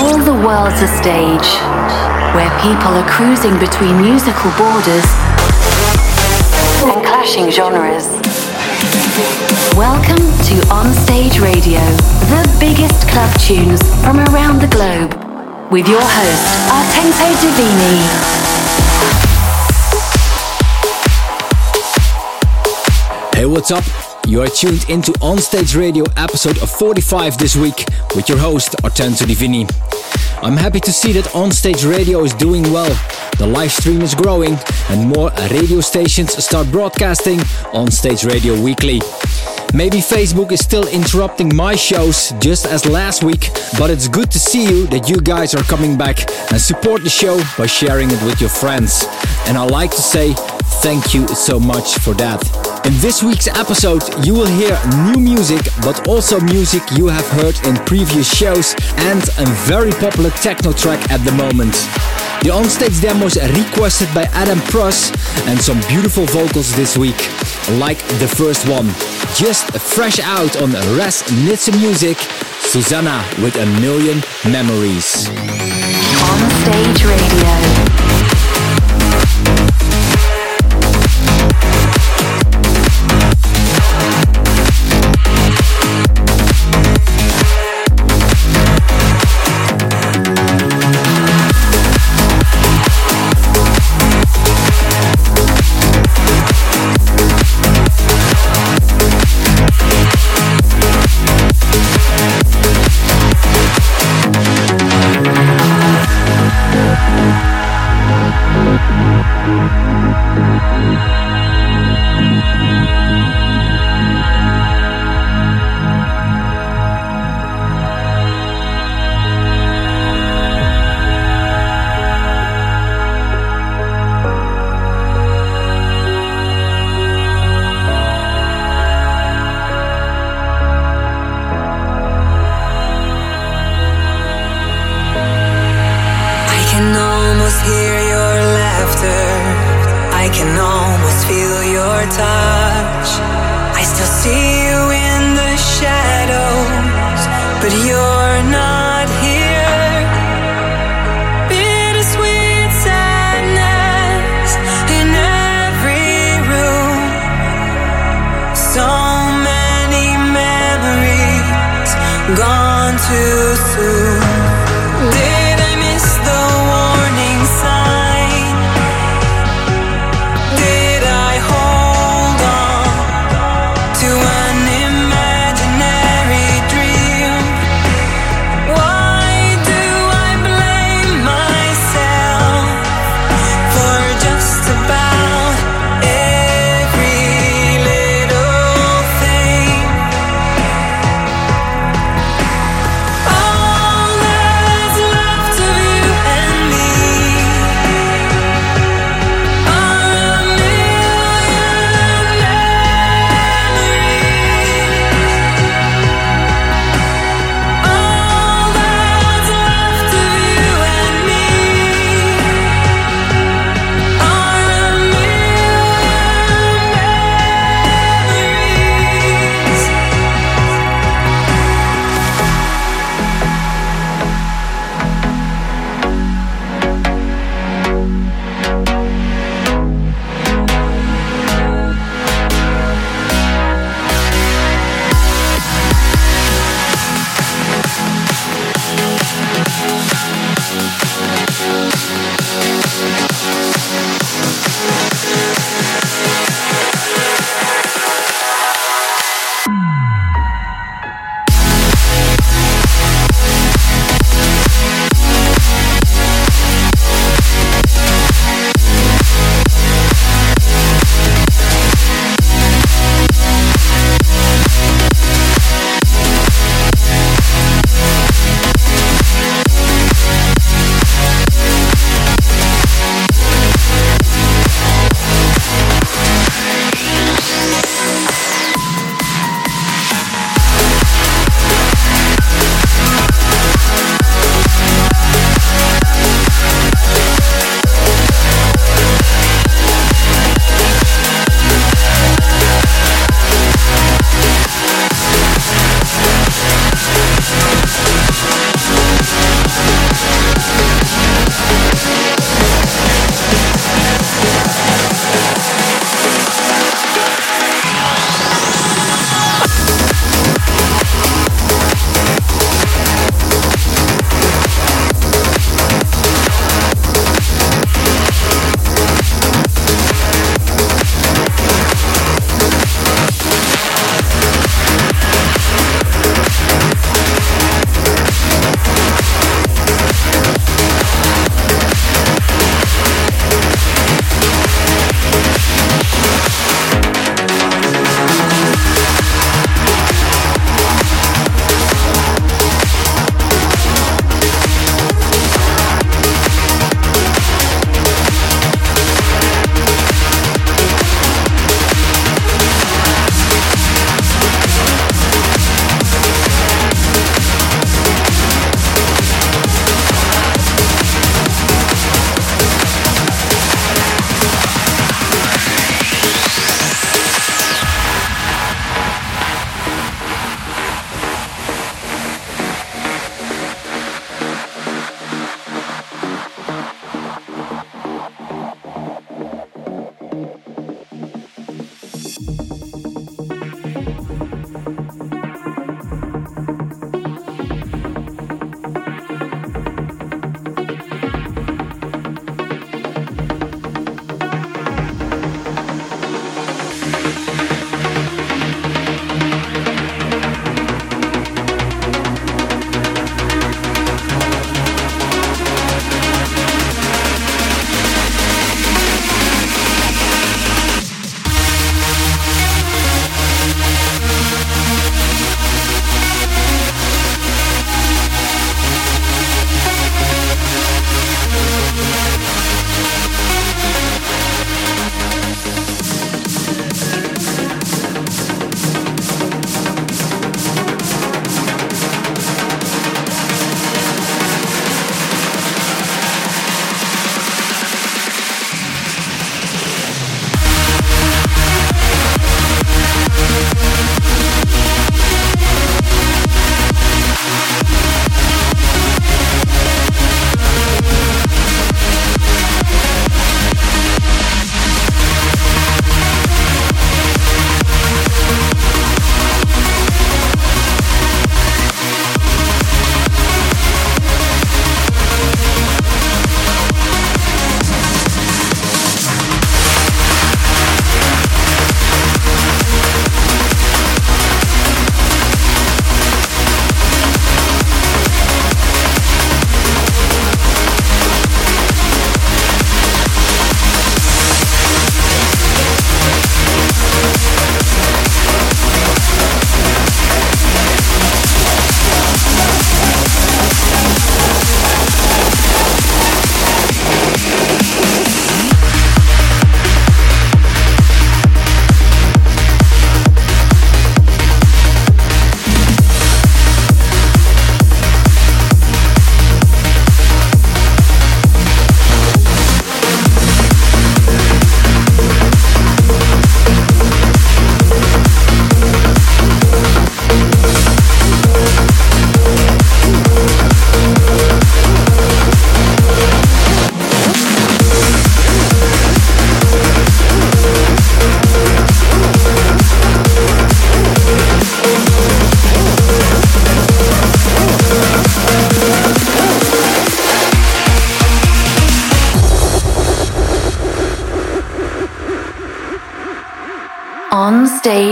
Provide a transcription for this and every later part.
All the world's a stage where people are cruising between musical borders and clashing genres. Welcome to Onstage Radio, the biggest club tunes from around the globe, with your host, Artento Divini. Hey, what's up? You are tuned into Onstage Radio episode of 45 this week with your host Artento Divini. I'm happy to see that Onstage Radio is doing well. The live stream is growing and more radio stations start broadcasting Onstage Radio weekly. Maybe Facebook is still interrupting my shows just as last week, but it's good to see you that you guys are coming back and support the show by sharing it with your friends. And I like to say thank you so much for that. In this week's episode, you will hear new music, but also music you have heard in previous shows and a very popular techno track at the moment. The onstage demos requested by Adam Pross and some beautiful vocals this week, like the first one. Just fresh out on Res Nitze Music, Susanna with a million memories. On Stage Radio.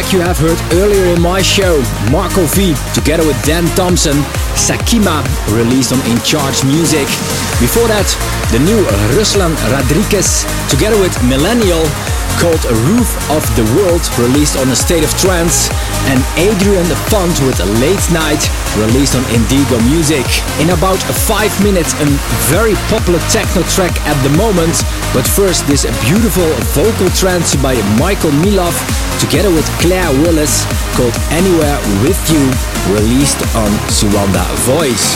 Track you have heard earlier in my show, Marco V, together with Dan Thompson, Sakima, released on In Charge Music. Before that, the new Ruslan Radriges, together with Millennial, called Roof of the World, released on A State of Trance, and Adrian Font with Late Night, released on Indigo Music. In about 5 minutes, a very popular techno track at the moment, but first this beautiful vocal trance by Michael Milov, together with Claire Willis, called Anywhere With You, released on Suanda Voice.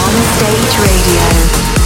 On Stage Radio.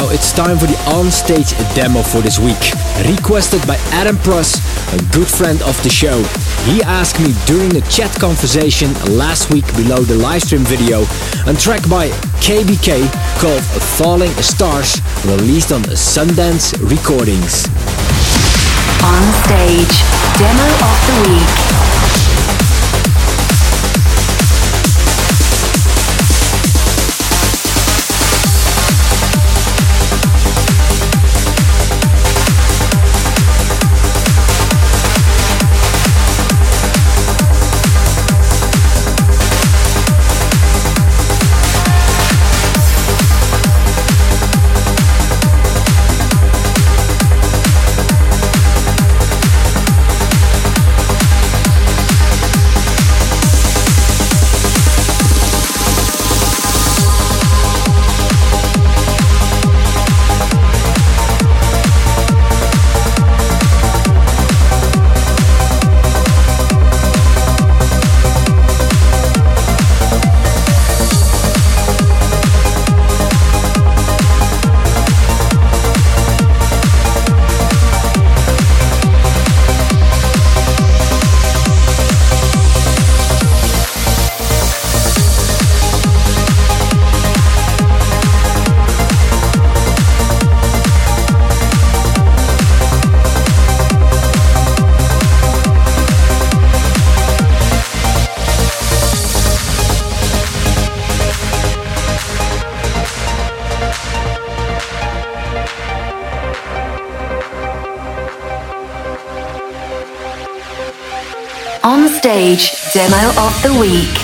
Now, it's time for the on-stage demo for this week. Requested by Adam Pruss, a good friend of the show. He asked me during the chat conversation last week below the livestream video a track by KBK called Falling Stars, released on Sundance Recordings. On stage, demo of the week. Stage Demo of the Week.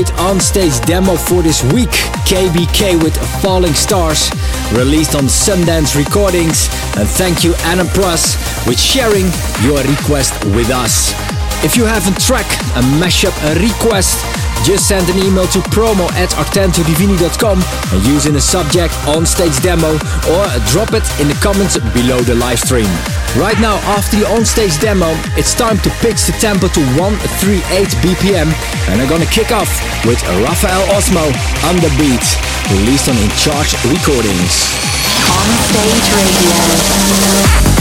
Great on-stage demo for this week. KBK with Falling Stars, released on Sundance Recordings. And thank you Adam Pruss with sharing your request with us. If you have a track, a mashup, a request, just send an email to promo at artentodivini.com and use in the subject on stage demo or drop it in the comments below the live stream. Right now, after the on-stage demo, it's time to pitch the tempo to 138 BPM and I'm gonna kick off with Rafael Osmo on the beat, released on In Charge Recordings. On Stage Radio.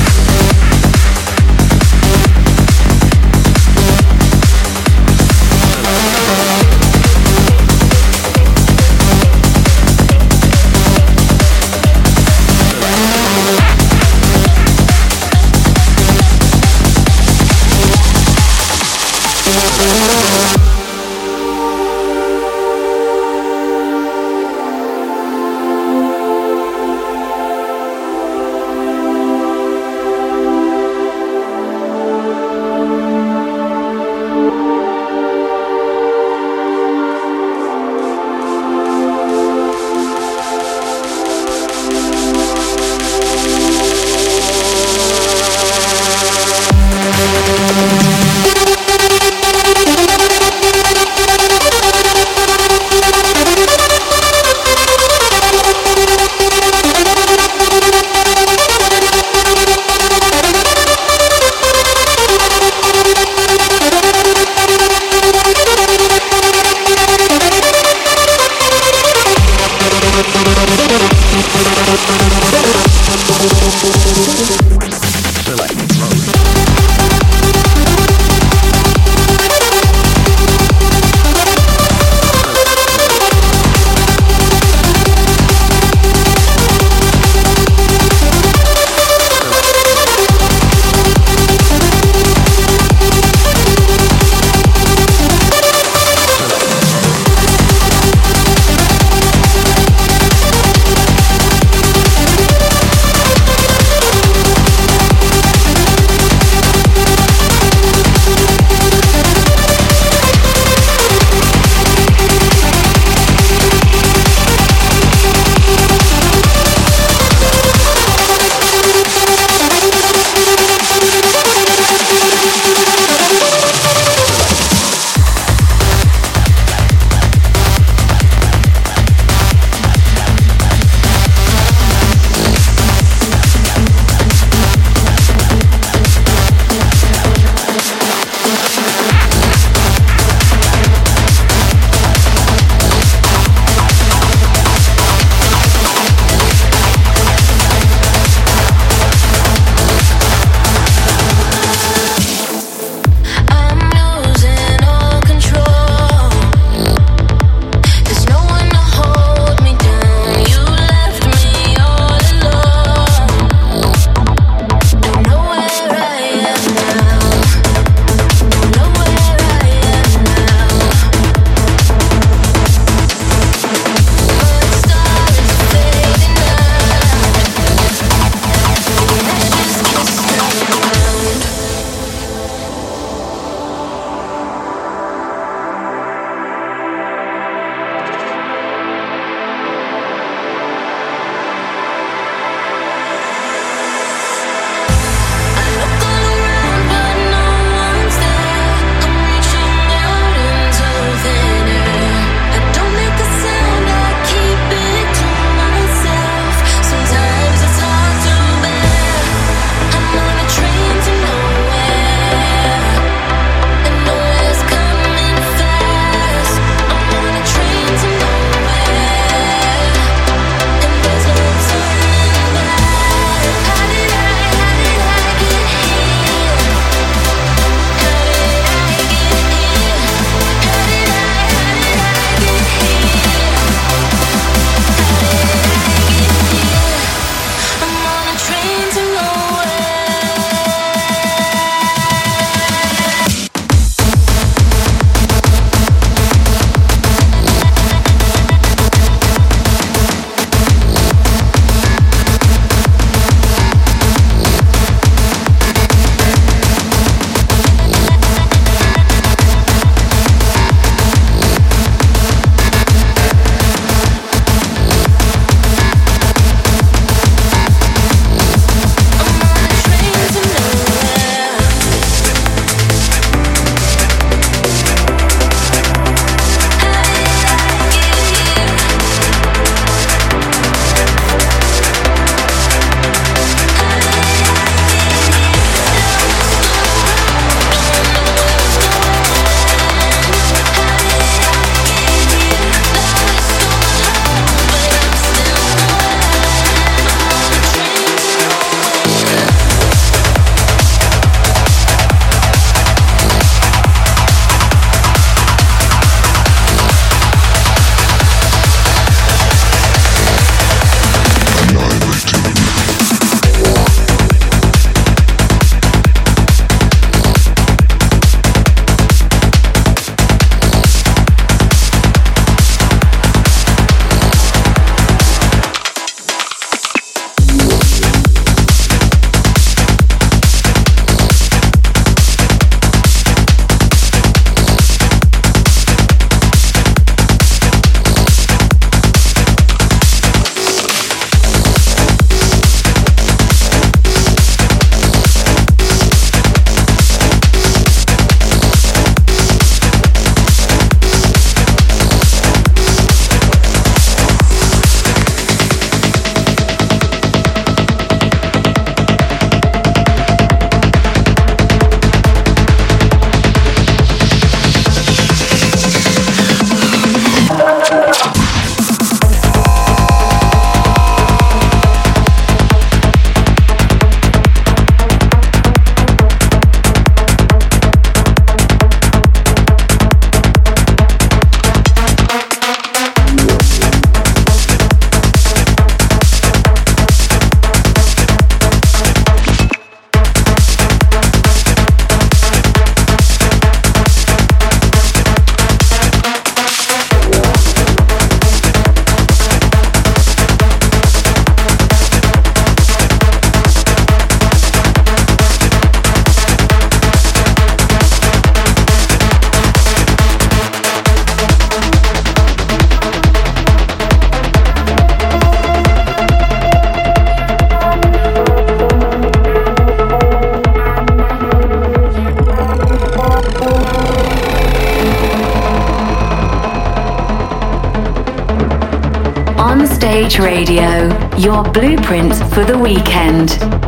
Blueprint for the weekend.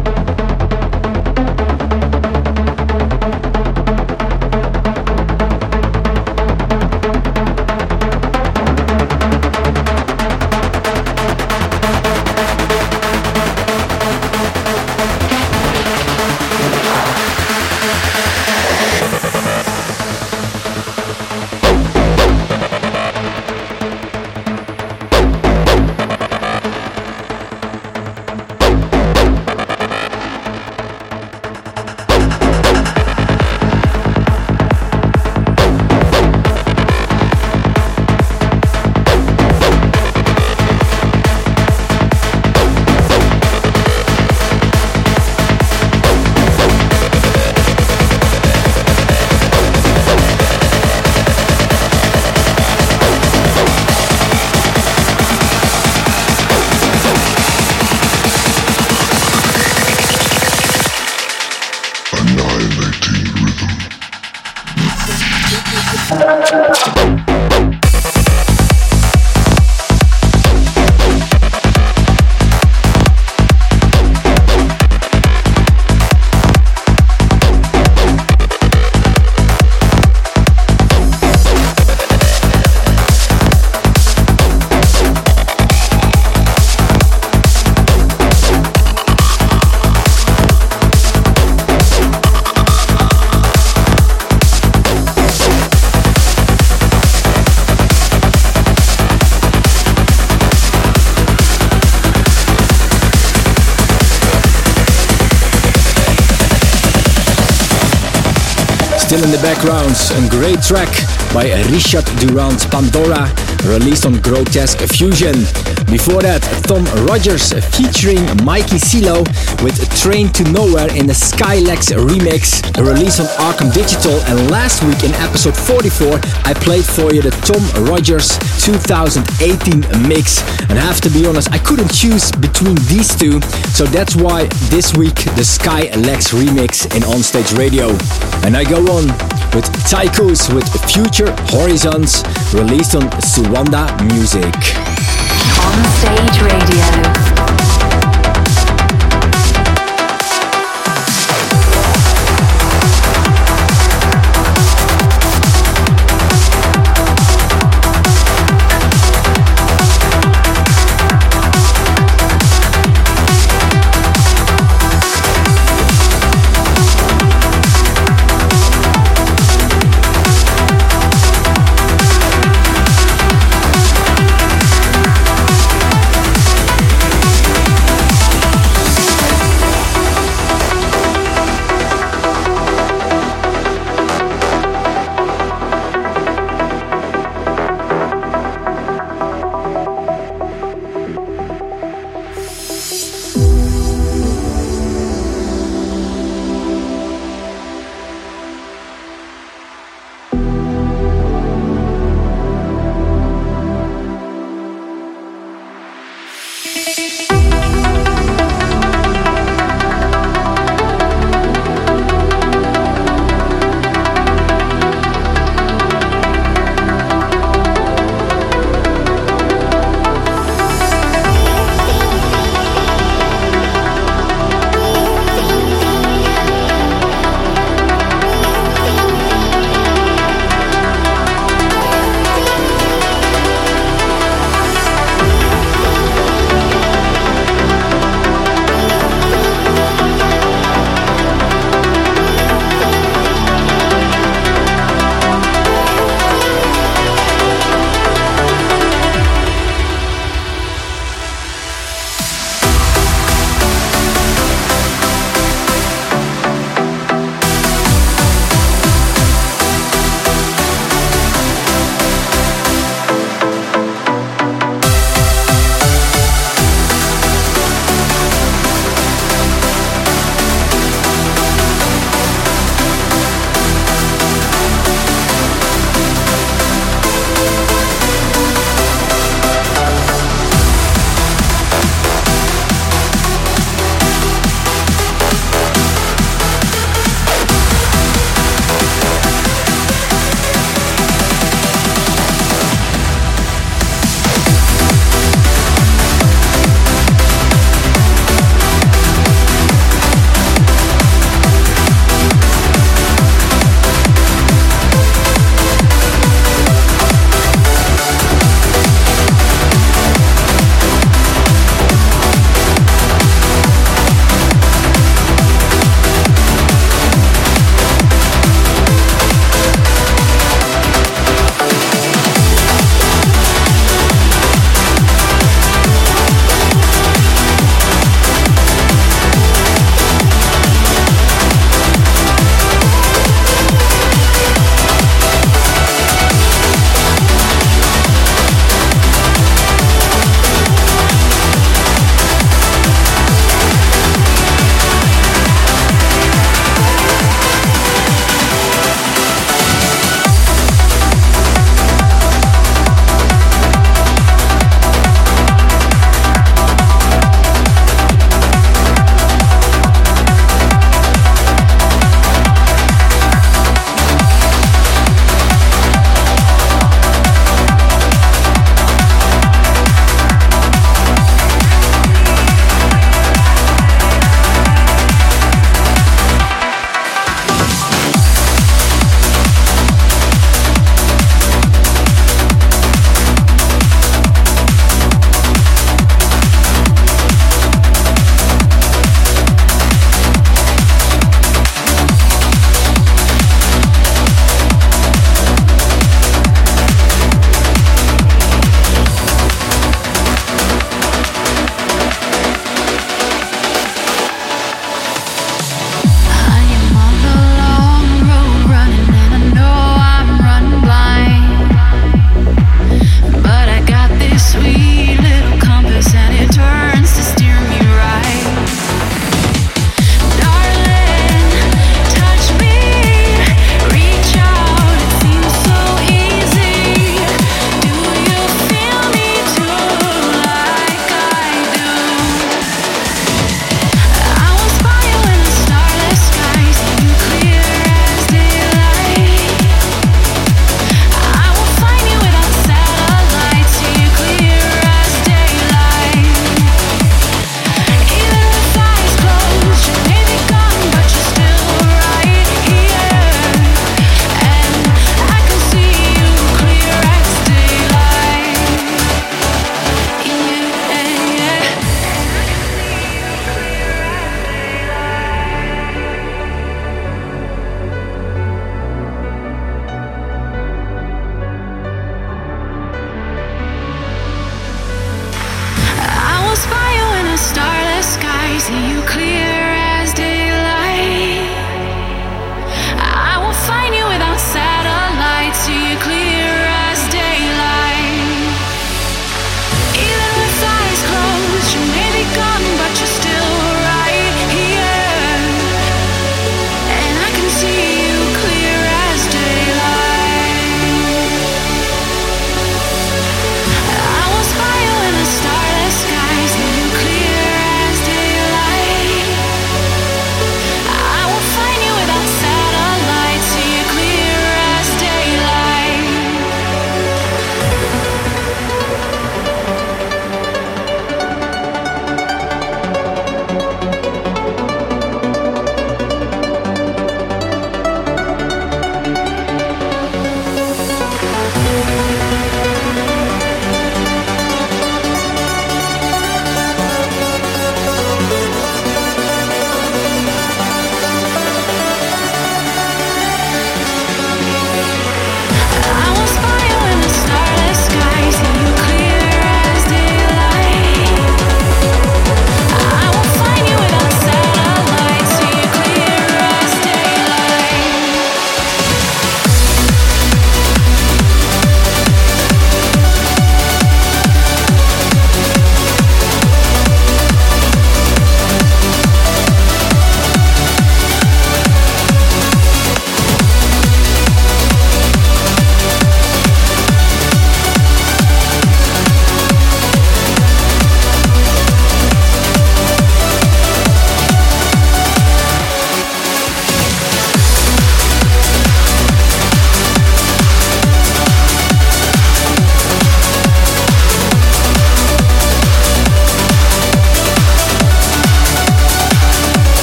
A great track by Richard Durand Pandora, released on Grotesque Fusion. Before that, Tom Rogers featuring Mikey Silo with Train to Nowhere in the Skylex remix, released on Arkham Digital. And last week in episode 44, I played for you the Tom Rogers 2018 mix. And I have to be honest, I couldn't choose between these two, so that's why this week the Skylex remix in Onstage Radio. And I go on with Tycoos with Future Horizons, released on Suanda Music. On Stage Radio.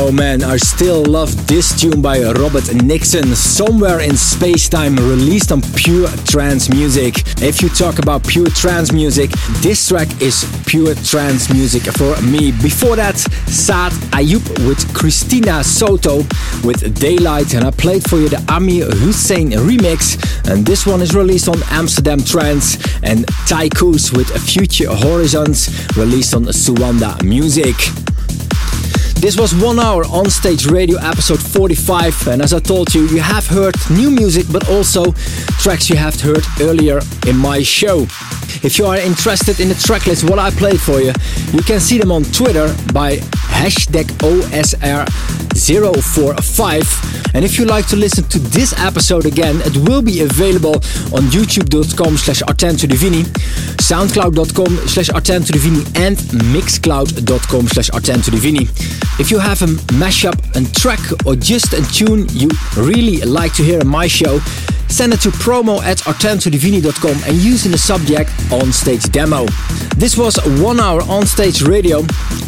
Oh, man, I still love this tune by Robert Nickson, Somewhere in Space Time, released on Pure Trance Music. If you talk about pure trance music, this track is pure trance music for me. Before that, Saad Ayub with Christina Soto with Daylight, and I played for you the Amir Hussain remix, and this one is released on Amsterdam Trance, and Tycoos with Future Horizons, released on Suanda Music. This was one hour on stage radio episode 45, and as I told you, you have heard new music but also tracks you have heard earlier in my show. If you are interested in the tracklist, what I played for you, you can see them on Twitter by hashtag OSR 045. And if you like to listen to this episode again, it will be available on youtube.com slash artentodivini, soundcloud.com slash artentodivini and mixcloud.com slash artentodivini. If you have a mashup, a track or just a tune you really like to hear on my show, send it to promo at artentodivini.com and use in the subject on stage demo. This was one hour on stage radio,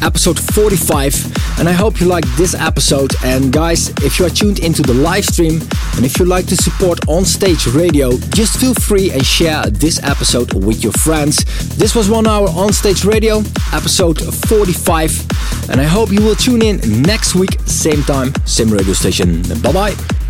episode 45, and I hope you liked this episode. And guys, if you are tuned into the live stream and if you like to support on stage radio, just feel free and share this episode with your friends. This was one hour on stage radio, episode 45, and I hope you will tune in next week, same time, same radio station. Bye bye.